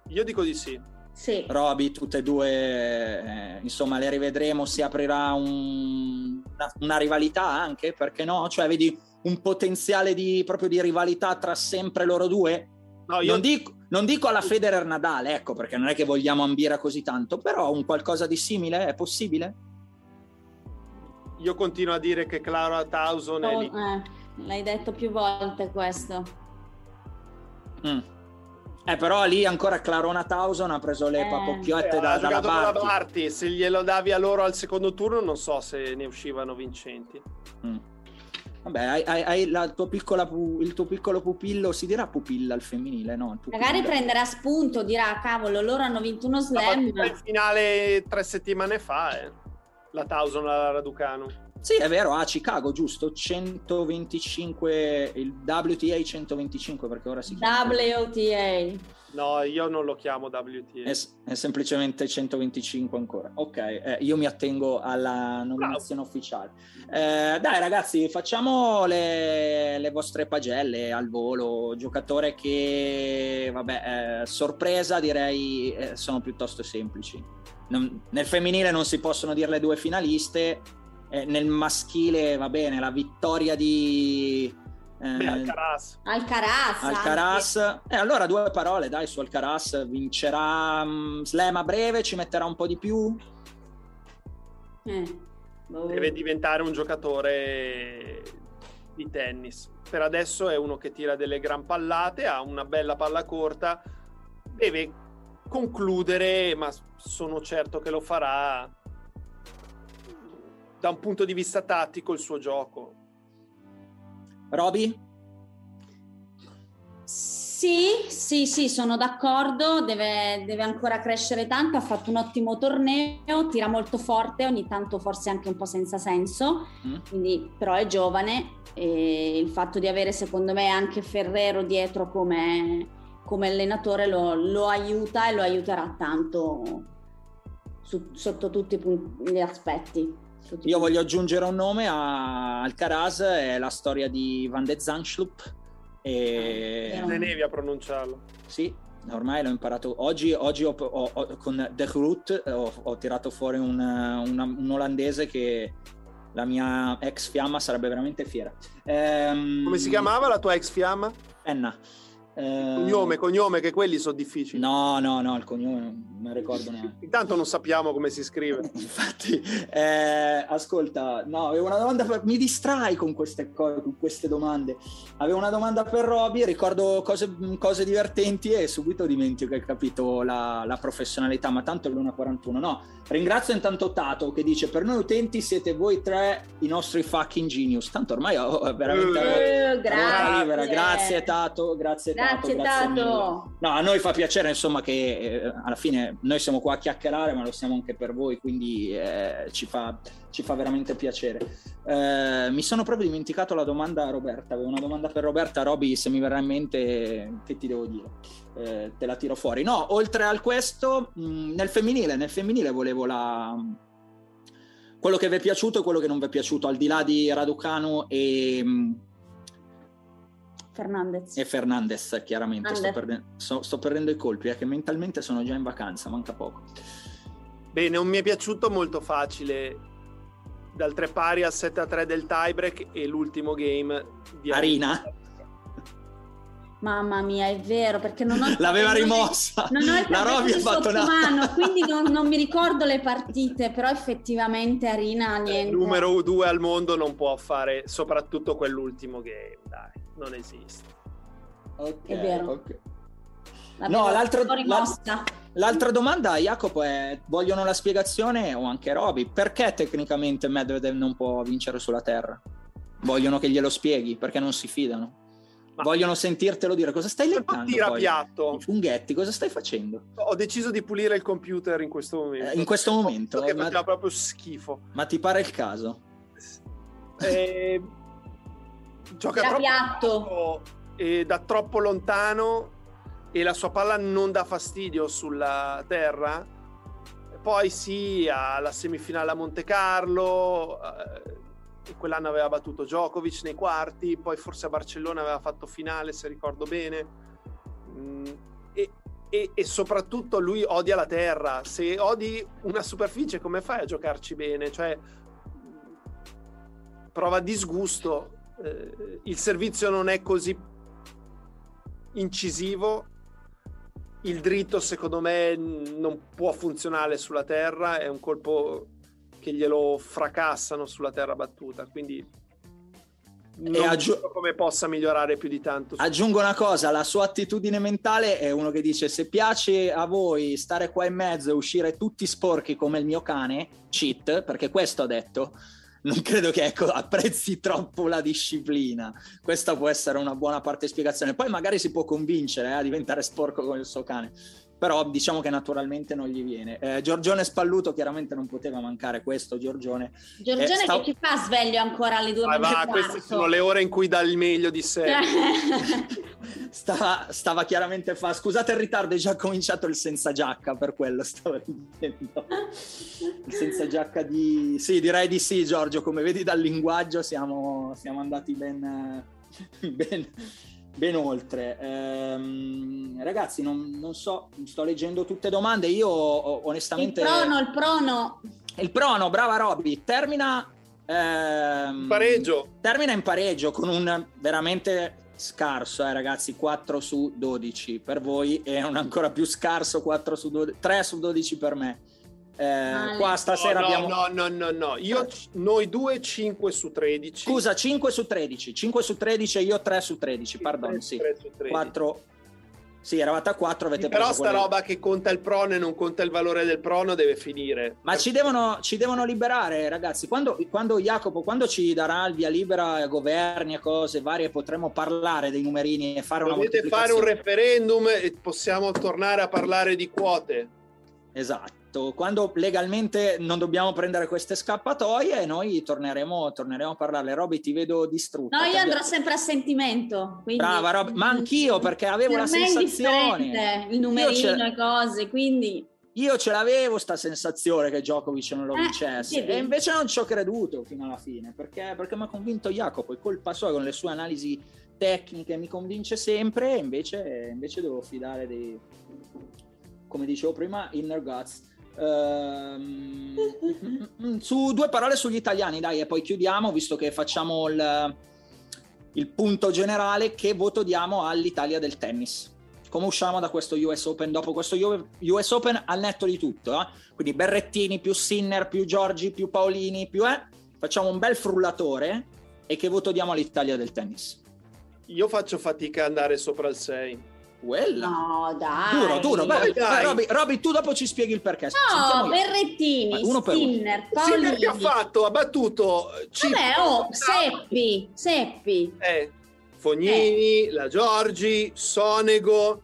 Io dico di sì. Sì. Roby, tutte e due, eh, insomma, le rivedremo, si aprirà un, una, una, rivalità anche, perché no? Cioè, vedi un potenziale di, proprio di rivalità tra sempre loro due? No, io... non, dico, non dico alla Federer Nadal, ecco, perché non è che vogliamo ambire così tanto, però un qualcosa di simile è possibile? Io continuo a dire che Clara Towson oh, è lì. Eh, l'hai detto più volte questo. Mm. Eh, però lì ancora Clarona Towson ha preso le eh. papocchiotte eh, da, ha dalla Barty. Barty. Se glielo davi a loro al secondo turno, non so se ne uscivano vincenti. Mm. Vabbè, hai, hai, hai la tua piccola, il tuo piccolo pupillo, si dirà pupilla al femminile, no? Magari prenderà spunto, dirà, cavolo, loro hanno vinto uno slam. Il finale tre settimane fa, eh. La Towson alla Raducanu. Sì, è vero, a Chicago, giusto? 125, il WTA 125 perché ora si chiama... WTA. No, io non lo chiamo WTA. È, è semplicemente 125 ancora. Ok, eh, io mi attengo alla nominazione Bravo. ufficiale. Eh, dai ragazzi, facciamo le, le, vostre pagelle al volo. Giocatore che, vabbè, eh, sorpresa direi eh, sono piuttosto semplici. Non, nel femminile non si possono dire le due finaliste eh, nel maschile va bene la vittoria di eh, Alcaraz. Alcaraz, Alcaraz. E eh, allora due parole dai su Alcaraz. Vincerà um, slam a breve ci metterà un po' di più? Eh. deve diventare un giocatore di tennis. Per adesso è uno che tira delle gran pallate ha una bella palla corta deve concludere ma sono certo che lo farà da un punto di vista tattico il suo gioco. Roby? Sì, sì, sì, sono d'accordo, deve, deve, ancora crescere tanto, ha fatto un ottimo torneo, tira molto forte, ogni tanto forse anche un po' senza senso, mm. quindi, però è giovane e il fatto di avere secondo me anche Ferrero dietro come, come allenatore lo, lo, aiuta e lo aiuterà tanto su, sotto tutti gli aspetti. Io voglio aggiungere un nome a Alcaraz, è la storia di Van de Zandschlup. E... Tenevi a pronunciarlo. Sì, ormai l'ho imparato. Oggi, oggi ho, ho, ho, con The Groot ho, ho tirato fuori un, una, un olandese che la mia ex fiamma sarebbe veramente fiera. Ehm... Come si chiamava la tua ex fiamma? Enna. Eh... Cognome, cognome, che quelli sono difficili. No, no, no, il cognome non me ricordo neanche. Intanto non sappiamo come si scrive. Infatti, eh, ascolta, no, avevo una domanda per... Mi distrai con queste, co- con queste domande. Avevo una domanda per Roby, ricordo cose, cose divertenti e subito dimentico che hai capito la, la professionalità, ma tanto è l'1.41. No, ringrazio intanto Tato che dice per noi utenti siete voi tre i nostri fucking genius. Tanto ormai ho veramente... Uh, grazie. Grazie Tato, grazie, grazie Grazie Tato. No, a noi fa piacere insomma che eh, alla fine noi siamo qua a chiacchierare, ma lo siamo anche per voi, quindi eh, ci, fa, ci, fa, veramente piacere. Eh, mi sono proprio dimenticato la domanda a Roberta, avevo una domanda per Roberta, Roby, se mi verrà in mente, che ti devo dire? Eh, te la tiro fuori. No, oltre a questo, mh, mm, nel femminile, nel femminile volevo la quello che vi è piaciuto e quello che non vi è piaciuto, al di là di Raducanu e, mm, Fernandez. E Fernandez, chiaramente. Sto, perde- so, sto, perdendo i colpi, è che mentalmente sono già in vacanza, manca poco. Bene, non mi è piaciuto molto facile dal 3 pari al 7 a 3 del tiebreak e l'ultimo game di Arina. Mamma mia, è vero, perché non ho... L'aveva rimossa! Non ho il la Roby ha fatto una... mano, quindi non, non, mi ricordo le partite, però effettivamente Arina niente. Il numero due al mondo non può fare soprattutto quell'ultimo game, dai, non esiste. Ok, è vero. Okay. No, l'altra, la, l'altra domanda, Jacopo, è: vogliono la spiegazione o anche Roby? Perché tecnicamente Medvedev non può vincere sulla terra? Vogliono che glielo spieghi perché non si fidano. Ma vogliono sentirtelo dire cosa stai leccando tira piatto i funghetti cosa stai facendo ho deciso di pulire il computer in questo momento eh, in questo momento che ma... faceva proprio schifo ma ti pare il caso eh, gioca troppo piatto e da troppo lontano e la sua palla non dà fastidio sulla terra poi sì alla semifinale a Monte Carlo eh, quell'anno aveva battuto Djokovic nei quarti, poi forse a Barcellona aveva fatto finale, se ricordo bene. Mm, e e, e, soprattutto lui odia la terra. Se odi una superficie, come fai a giocarci bene? Cioè, prova disgusto. Eh, il servizio non è così incisivo. Il dritto, secondo me, non può funzionare sulla terra. È un colpo che glielo fracassano sulla terra battuta. Quindi non aggi- so come possa migliorare più di tanto. Aggiungo una cosa, la sua attitudine mentale è uno che dice se piace a voi stare qua in mezzo e uscire tutti sporchi come il mio cane, cheat, perché questo ha detto, non credo che ecco, apprezzi troppo la disciplina. Questa può essere una buona parte di spiegazione. Poi magari si può convincere eh, a diventare sporco come il suo cane però diciamo che naturalmente non gli viene. Eh, Giorgione Spalluto chiaramente non poteva mancare questo, Giorgione. Giorgione eh, sta... che ci fa sveglio ancora alle due ah, va, Queste sono le ore in cui dà il meglio di sé. stava, stava, chiaramente fa... Scusate il ritardo, è già cominciato il senza giacca, per quello stavo dicendo. Il senza giacca di... Sì, direi di sì Giorgio, come vedi dal linguaggio siamo, siamo andati ben... ben ben oltre. Ehm, ragazzi, non, non, so, sto leggendo tutte domande. Io onestamente. Il prono, il prono. Il prono, brava Robby. Termina. Ehm, pareggio. Termina in pareggio con un veramente scarso, eh, ragazzi. 4 su 12 per voi e un ancora più scarso 4 su 12, 3 su 12 per me. Eh, qua stasera no, abbiamo... No, no, no, no, io, noi due 5 su 13. Scusa, 5 su 13. 5 su 13 e io 3 su 13, pardon, sì. 3 su 4... Sì, eravate a 4, avete Però preso sta quelle... roba che conta il prono e non conta il valore del prono deve finire. Ma ci devono, ci devono liberare, ragazzi. Quando, quando, Jacopo, quando ci darà il via libera, governi e cose varie, potremo parlare dei numerini e fare Dovete una fare un referendum e possiamo tornare a parlare di quote. Esatto quando legalmente non dobbiamo prendere queste scappatoie, noi torneremo, torneremo a parlarle. Roby, ti vedo distrutto. No, io andrò sempre a sentimento. Quindi... Brava, Roby, ma anch'io perché avevo per la sensazione. Il numerino e cose, quindi. Io ce l'avevo sta sensazione che Djokovic non lo eh, vincesse e invece non ci ho creduto fino alla fine perché, perché mi ha convinto Jacopo e colpa sua con le sue analisi tecniche mi convince sempre e invece, invece devo fidare dei, come dicevo prima, inner guts Uh, su due parole sugli italiani, dai, e poi chiudiamo, visto che facciamo il, il punto generale. Che voto diamo all'Italia del tennis? Come usciamo da questo US Open dopo questo US Open al netto di tutto? Eh? Quindi Berrettini più Sinner più Giorgi più Paolini più eh? facciamo un bel frullatore e che voto diamo all'Italia del tennis? Io faccio fatica ad andare sopra il 6 quella. No, dai. Duro, duro. Vai, dai. Robby, Robby, tu dopo ci spieghi il perché. No, Berrettini, uno per Skinner, uno. Paolini. Sinner che ha fatto? Ha battuto... Vabbè, oh, Seppi, Seppi. Eh, Fognini, eh. la Giorgi, Sonego.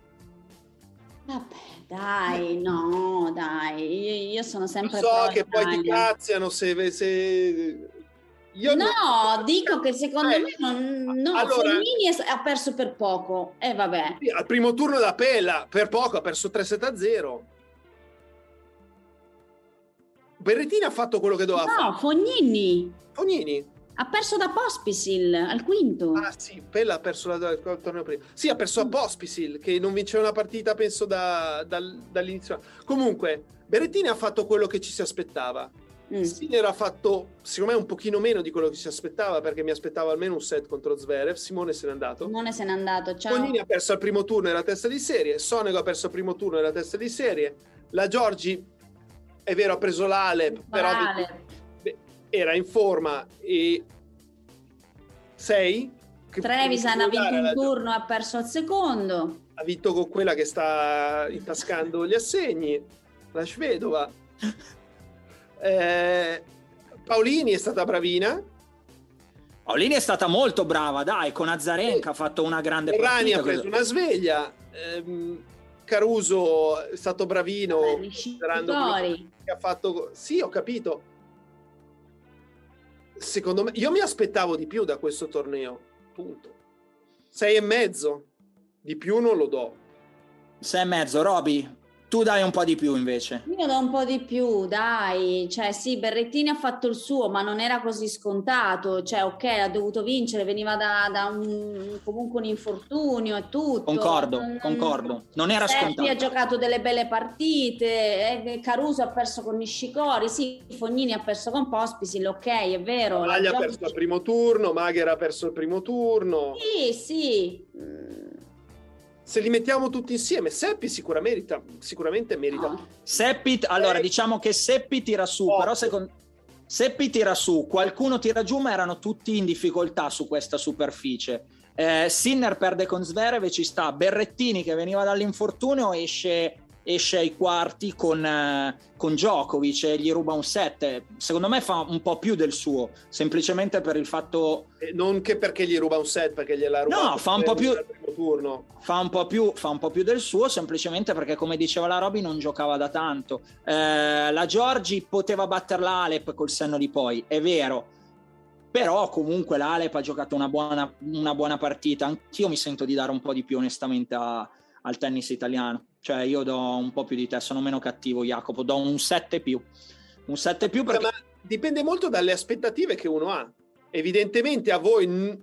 Vabbè, dai, no, dai. Io, io sono sempre... so che poi ti cazziano se... se io no, non... dico che secondo eh, me non, no, allora, Fognini ha perso per poco. E eh, vabbè. Al primo turno da Pella, per poco, ha perso 3-7-0. Berrettini ha fatto quello che doveva no, fare. No, Fognini. Fognini. Ha perso da Pospisil al quinto. Ah sì, Pella ha perso la, il torneo prima. Sì, ha perso a Pospisil, che non vinceva una partita, penso, da, dal, dall'inizio. Comunque, Berrettini ha fatto quello che ci si aspettava Mm. Sinner ha fatto, secondo me, un pochino meno di quello che si aspettava, perché mi aspettava almeno un set contro Zverev. Simone se n'è andato. Simone se n'è andato, ciao. Fognini ha perso al primo turno nella testa di serie, Sonego ha perso al primo turno nella testa di serie, la Giorgi, è vero, ha preso l'Ale, però beh, era in forma e 6. Trevisan ha vinto un turno, ha perso al secondo. Ha vinto con quella che sta intascando gli assegni, la Svedova. Eh, Paolini è stata bravina. Paolini è stata molto brava, dai, con Azarenka ha fatto una grande partita. ha preso una sveglia. Eh, Caruso è stato bravino. che ha fatto... Sì, ho capito. Secondo me, io mi aspettavo di più da questo torneo. Punto. Sei e mezzo. Di più non lo do. Sei e mezzo, Roby tu dai un po' di più invece. Io do un po' di più, dai. Cioè, sì, Berrettini ha fatto il suo, ma non era così scontato. Cioè, ok, ha dovuto vincere, veniva da, da un, comunque un infortunio e tutto. Concordo, non, concordo. Non era Seppi scontato. ha giocato delle belle partite, eh, Caruso ha perso con Nishikori, sì, Fognini ha perso con Pospisil, ok, è vero. Maglia ha perso il primo turno, Magher ha perso il primo turno. Sì, sì. Se li mettiamo tutti insieme, Seppi sicuramente merita. Sicuramente merita. no. Seppi, allora Eh. diciamo che Seppi tira su, Otto. però secondo Seppi tira su, qualcuno tira giù, ma erano tutti in difficoltà su questa superficie. Eh, Sinner perde con Zverev e ci sta Berrettini che veniva dall'infortunio esce, esce ai quarti con, eh, con Djokovic e gli ruba un set. Secondo me fa un po' più del suo, semplicemente per il fatto E non che perché gli ruba un set, perché gliel'ha rubato. No, fa un po' più- al primo turno. fa un, po più, fa un po' più del suo, semplicemente perché, come diceva la Roby, non giocava da tanto. Eh, la Giorgi poteva batterla Alep col senno di poi, è vero. Però comunque l'Alep ha giocato una buona, una buona partita. Anch'io mi sento di dare un po' di più, onestamente, a- al tennis italiano. Cioè, io do un po' più di te, sono meno cattivo, Jacopo. Do un 7 più. Un 7 più perché... Ma dipende molto dalle aspettative che uno ha. Evidentemente a voi n-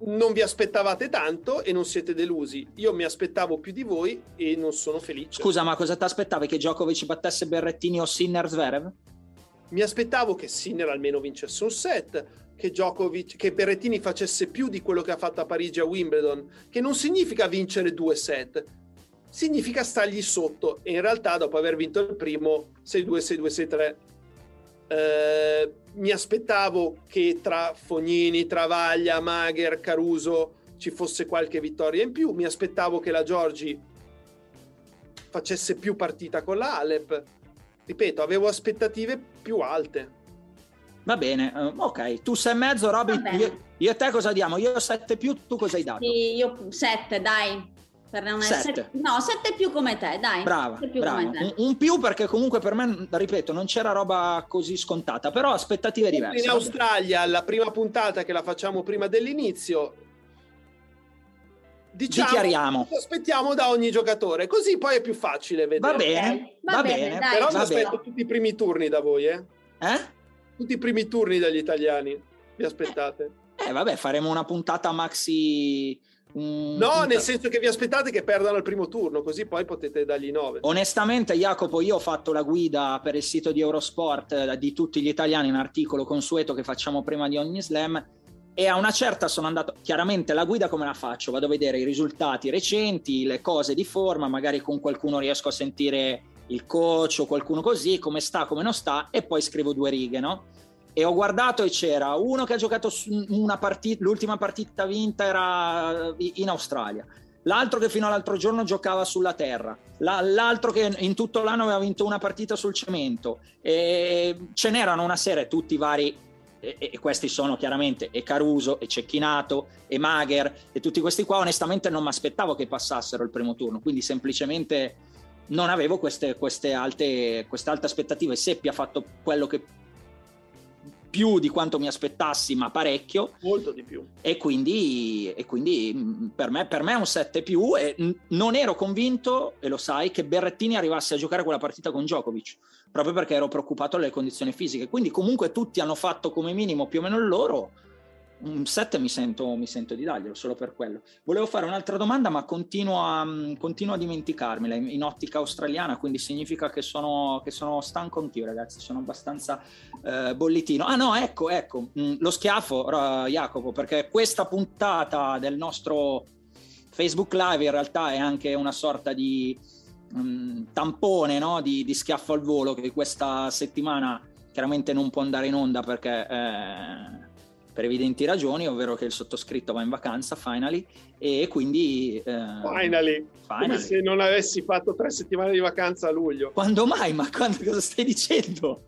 non vi aspettavate tanto e non siete delusi. Io mi aspettavo più di voi e non sono felice. Scusa, ma cosa ti aspettavi? Che Djokovic battesse Berrettini o Sinner Zverev? Mi aspettavo che Sinner almeno vincesse un set, che Djokovic, che Berrettini facesse più di quello che ha fatto a Parigi a Wimbledon, che non significa vincere due set, significa stargli sotto e in realtà dopo aver vinto il primo 6-2, 6-2, 6-3 eh, mi aspettavo che tra Fognini, Travaglia, Magher, Caruso ci fosse qualche vittoria in più, mi aspettavo che la Giorgi facesse più partita con la Alep ripeto, avevo aspettative più alte. Va bene, eh, ok. Tu sei e mezzo, bene. Io, io e te cosa diamo? Io 7 più, tu cosa hai dato? Sì, io 7, dai. Per non Sette. essere... No, 7 più come te, dai. Brava, Sette più brava. come te. Un, un più perché comunque per me, ripeto, non c'era roba così scontata, però aspettative diverse. In Australia, la prima puntata che la facciamo prima dell'inizio, diciamo Dichiariamo. aspettiamo da ogni giocatore, così poi è più facile vedere. Va bene, va va bene, bene. dai. Però mi aspetto bene. tutti i primi turni da voi, eh? Eh? Tutti i primi turni dagli italiani. Vi aspettate? Eh, vabbè, faremo una puntata maxi. Mm, No, nel senso che vi aspettate che perdano il primo turno, così poi potete dargli 9. Onestamente, Jacopo, io ho fatto la guida per il sito di Eurosport eh, di tutti gli italiani, un articolo consueto che facciamo prima di ogni slam. E a una certa sono andato. Chiaramente la guida come la faccio? Vado a vedere i risultati recenti, le cose di forma, magari con qualcuno riesco a sentire il coach o qualcuno così, come sta, come non sta, e poi scrivo due righe, no? E ho guardato e c'era uno che ha giocato una partita, l'ultima partita vinta era eh, in Australia, l'altro che fino all'altro giorno giocava sulla terra, la- l'altro che in tutto l'anno aveva vinto una partita sul cemento. E ce n'erano una serie, tutti vari, e, e questi sono chiaramente e Caruso, e Cecchinato, e Magher, e tutti questi qua. Onestamente non mi aspettavo che passassero il primo turno, quindi semplicemente non avevo queste, queste, alte, queste alte aspettative. Seppi ha fatto quello che più di quanto mi aspettassi, ma parecchio Molto di più. e quindi, e quindi mh, per, me, per me è un 7 più e non ero convinto, e lo sai, che Berrettini arrivasse a giocare quella partita con Djokovic, proprio perché ero preoccupato delle condizioni fisiche. Quindi comunque tutti hanno fatto come minimo più o meno il loro. Un 7 mi sento, mi sento di darglielo solo per quello. Volevo fare un'altra domanda, ma continuo a, mh, continuo a dimenticarmela in, ottica australiana, quindi significa che sono, che sono stanco anch'io, ragazzi. Sono abbastanza eh, bollitino. Ah no, ecco, ecco, mh, lo schiaffo, Jacopo, perché questa puntata del nostro Facebook Live in realtà è anche una sorta di mh, tampone no? di, di schiaffo al volo che questa settimana chiaramente non può andare in onda perché eh, per evidenti ragioni, ovvero che il sottoscritto va in vacanza, finally, e quindi... eh, Finally. Come finally. se non avessi fatto tre settimane di vacanza a luglio. Quando mai? Ma quando, cosa stai dicendo?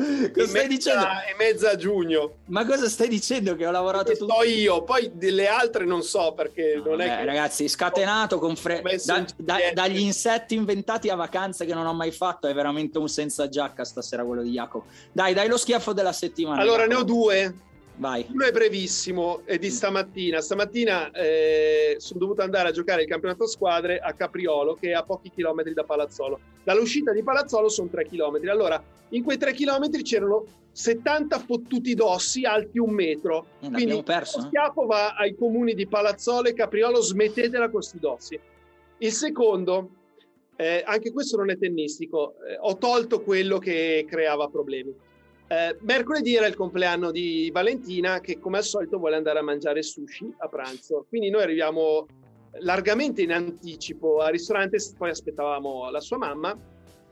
Cosa E stai dicendo? mezza, e mezza giugno. Ma cosa stai dicendo che ho lavorato tutto? so io, poi delle altre non so perché No, non è vabbè, che... ragazzi, scatenato con fre- da- da- dagli insetti inventati a vacanze che non ho mai fatto. È veramente un senza giacca stasera quello di Jacopo. Dai, dai lo schiaffo della settimana. Allora ne ho Jacopo. due. Vai. Uno è brevissimo, è di stamattina. Stamattina eh, sono dovuto andare a giocare il campionato squadre a Capriolo, che è a pochi chilometri da Palazzolo. Dall'uscita di Palazzolo sono tre chilometri. Allora, in quei tre chilometri c'erano 70 fottuti dossi alti un metro. Eh, Quindi perso, lo eh? schiaffo va ai comuni di Palazzolo e Capriolo, smettetela con questi dossi. Il secondo, eh, anche questo non è tennistico, eh, ho tolto quello che creava problemi. Eh, mercoledì era il compleanno di Valentina che come al solito vuole andare a mangiare sushi a pranzo. Quindi noi arriviamo largamente in anticipo al ristorante, poi aspettavamo la sua mamma.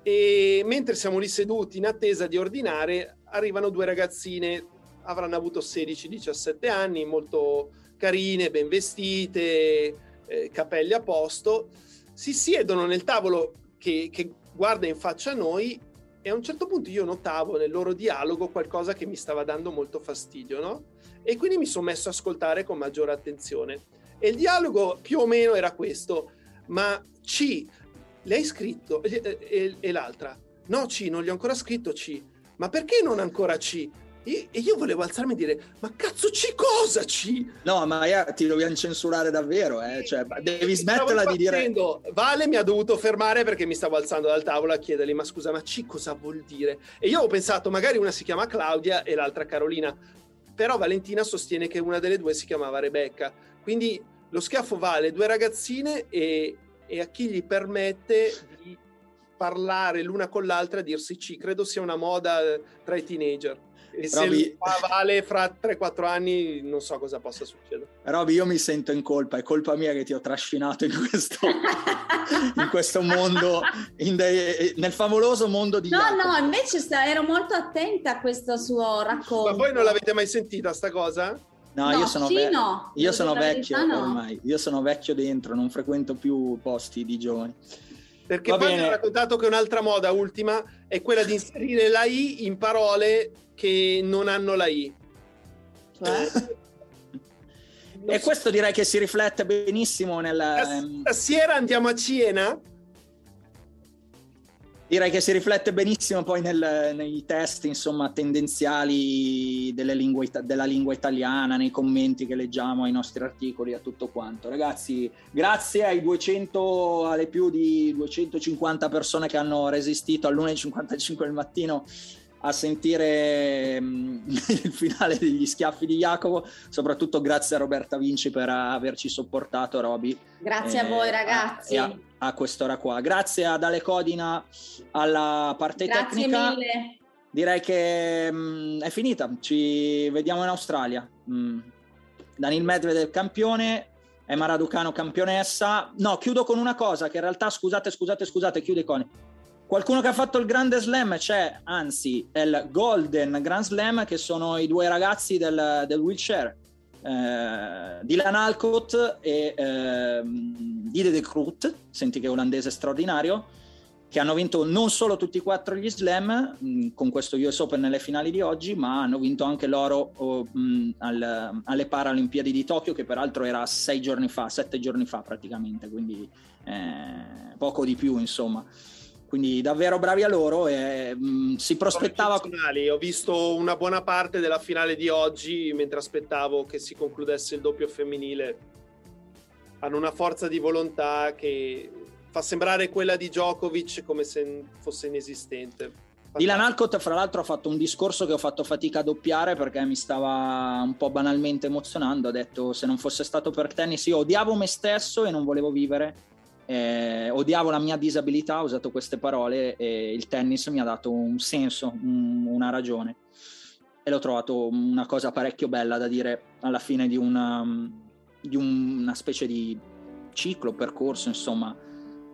E mentre siamo lì seduti in attesa di ordinare arrivano due ragazzine, avranno avuto 16-17 anni, molto carine, ben vestite, eh, capelli a posto, si siedono nel tavolo che, che guarda in faccia a noi e a un certo punto io notavo nel loro dialogo qualcosa che mi stava dando molto fastidio, no? E quindi mi sono messo a ascoltare con maggiore attenzione. E il dialogo più o meno era questo, ma C, le hai scritto? E, e- e l'altra, no C, non gli ho ancora scritto C, ma perché non ancora C? E e io volevo alzarmi e dire, ma cazzo C cosa C? No, ma io- ti dobbiamo censurare davvero, eh? cioè, devi smetterla di dire... Vale mi ha dovuto fermare perché mi stavo alzando dal tavolo a chiedergli ma scusa ma C cosa vuol dire? E io ho pensato magari una si chiama Claudia e l'altra Carolina però Valentina sostiene che una delle due si chiamava Rebecca quindi lo schiaffo va alle due ragazzine e, e a chi gli permette di parlare l'una con l'altra dirsi C credo sia una moda eh, tra i teenager e se Roby- fa Vale fra 3-4 anni non so cosa possa succedere Roby, io mi sento in colpa, è colpa mia che ti ho trascinato in questo, in questo mondo, in de- nel favoloso mondo di No, Jacopo. no, invece sta- ero molto attenta a questo suo racconto. ma voi non l'avete mai sentita sta cosa? No, No, io sono, sì, ve- no. io sono vecchio no. ormai, io sono vecchio dentro, non frequento più posti di giovani. Perché Va poi mi bene. ha raccontato che un'altra moda ultima è quella di inserire la I in parole che non hanno la I. Cioè? Non E questo direi che si riflette benissimo nel... ehm, Stasera andiamo a cena? Direi che si riflette benissimo poi nel- nei test, insomma, tendenziali delle lingue della lingua italiana, nei commenti che leggiamo ai nostri articoli, a tutto quanto. Ragazzi, grazie ai 200, alle più di 250 persone che hanno resistito all'1.55 del mattino a sentire mm, il finale degli schiaffi di Jacopo, soprattutto grazie a Roberta Vinci per averci sopportato, Roby Grazie a eh, voi a- ragazzi. e a, a quest'ora qua. Grazie ad Ale Codina alla parte Grazie tecnica. mille. Direi che mm, è finita. Ci vediamo in Australia. Mm. Danil Medvedev campione, Emma Raducano campionessa. No, chiudo con una cosa che in realtà, scusate, scusate, scusate, chiude con... Qualcuno che ha fatto il grande slam c'è, anzi, è il Golden Grand Slam, che sono i due ragazzi del, del wheelchair. Eh, Dylan Alcott e ehm, Dide de Kroot, senti che olandese straordinario, che hanno vinto non solo tutti e quattro gli slam mh, con questo US Open nelle finali di oggi, ma hanno vinto anche l'oro oh, al- alle Paralimpiadi di Tokyo, che peraltro era sei giorni fa, sette giorni fa praticamente, quindi eh, poco di più, insomma. Quindi davvero bravi a loro e mh, si prospettava... Ho visto una buona parte della finale di oggi mentre aspettavo che si concludesse il doppio femminile. Hanno una forza di volontà che fa sembrare quella di Djokovic come se fosse inesistente. Dylan Alcott, fra l'altro, ha fatto un discorso che ho fatto fatica a doppiare perché mi stava un po' banalmente emozionando. Ha detto: Se non fosse stato per tennis, io odiavo me stesso e non volevo vivere. Eh, odiavo la mia disabilità, ho usato queste parole e il tennis mi ha dato un senso, un- una ragione. E l'ho trovato una cosa parecchio bella da dire alla fine di una, di una specie di ciclo, percorso, insomma.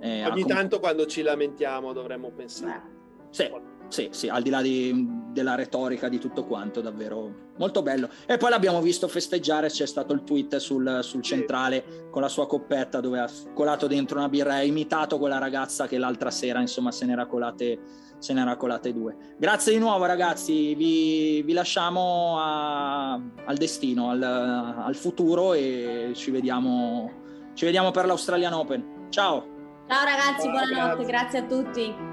Eh, Ogni tanto quando ci lamentiamo dovremmo pensare. Eh, Sì, sì, sì, al di là di- della retorica di tutto quanto, davvero molto bello. E poi l'abbiamo visto festeggiare, c'è stato il tweet sul, sul centrale con la sua coppetta dove ha colato dentro una birra, ha imitato quella ragazza che l'altra sera, insomma, se n'era colate, se n'era colate due. Grazie di nuovo ragazzi, vi, vi lasciamo a- al destino, al, al futuro e ci vediamo, ci vediamo per l'Australian Open. Ciao! Ciao ragazzi, Ciao, buonanotte, grazie. grazie a tutti.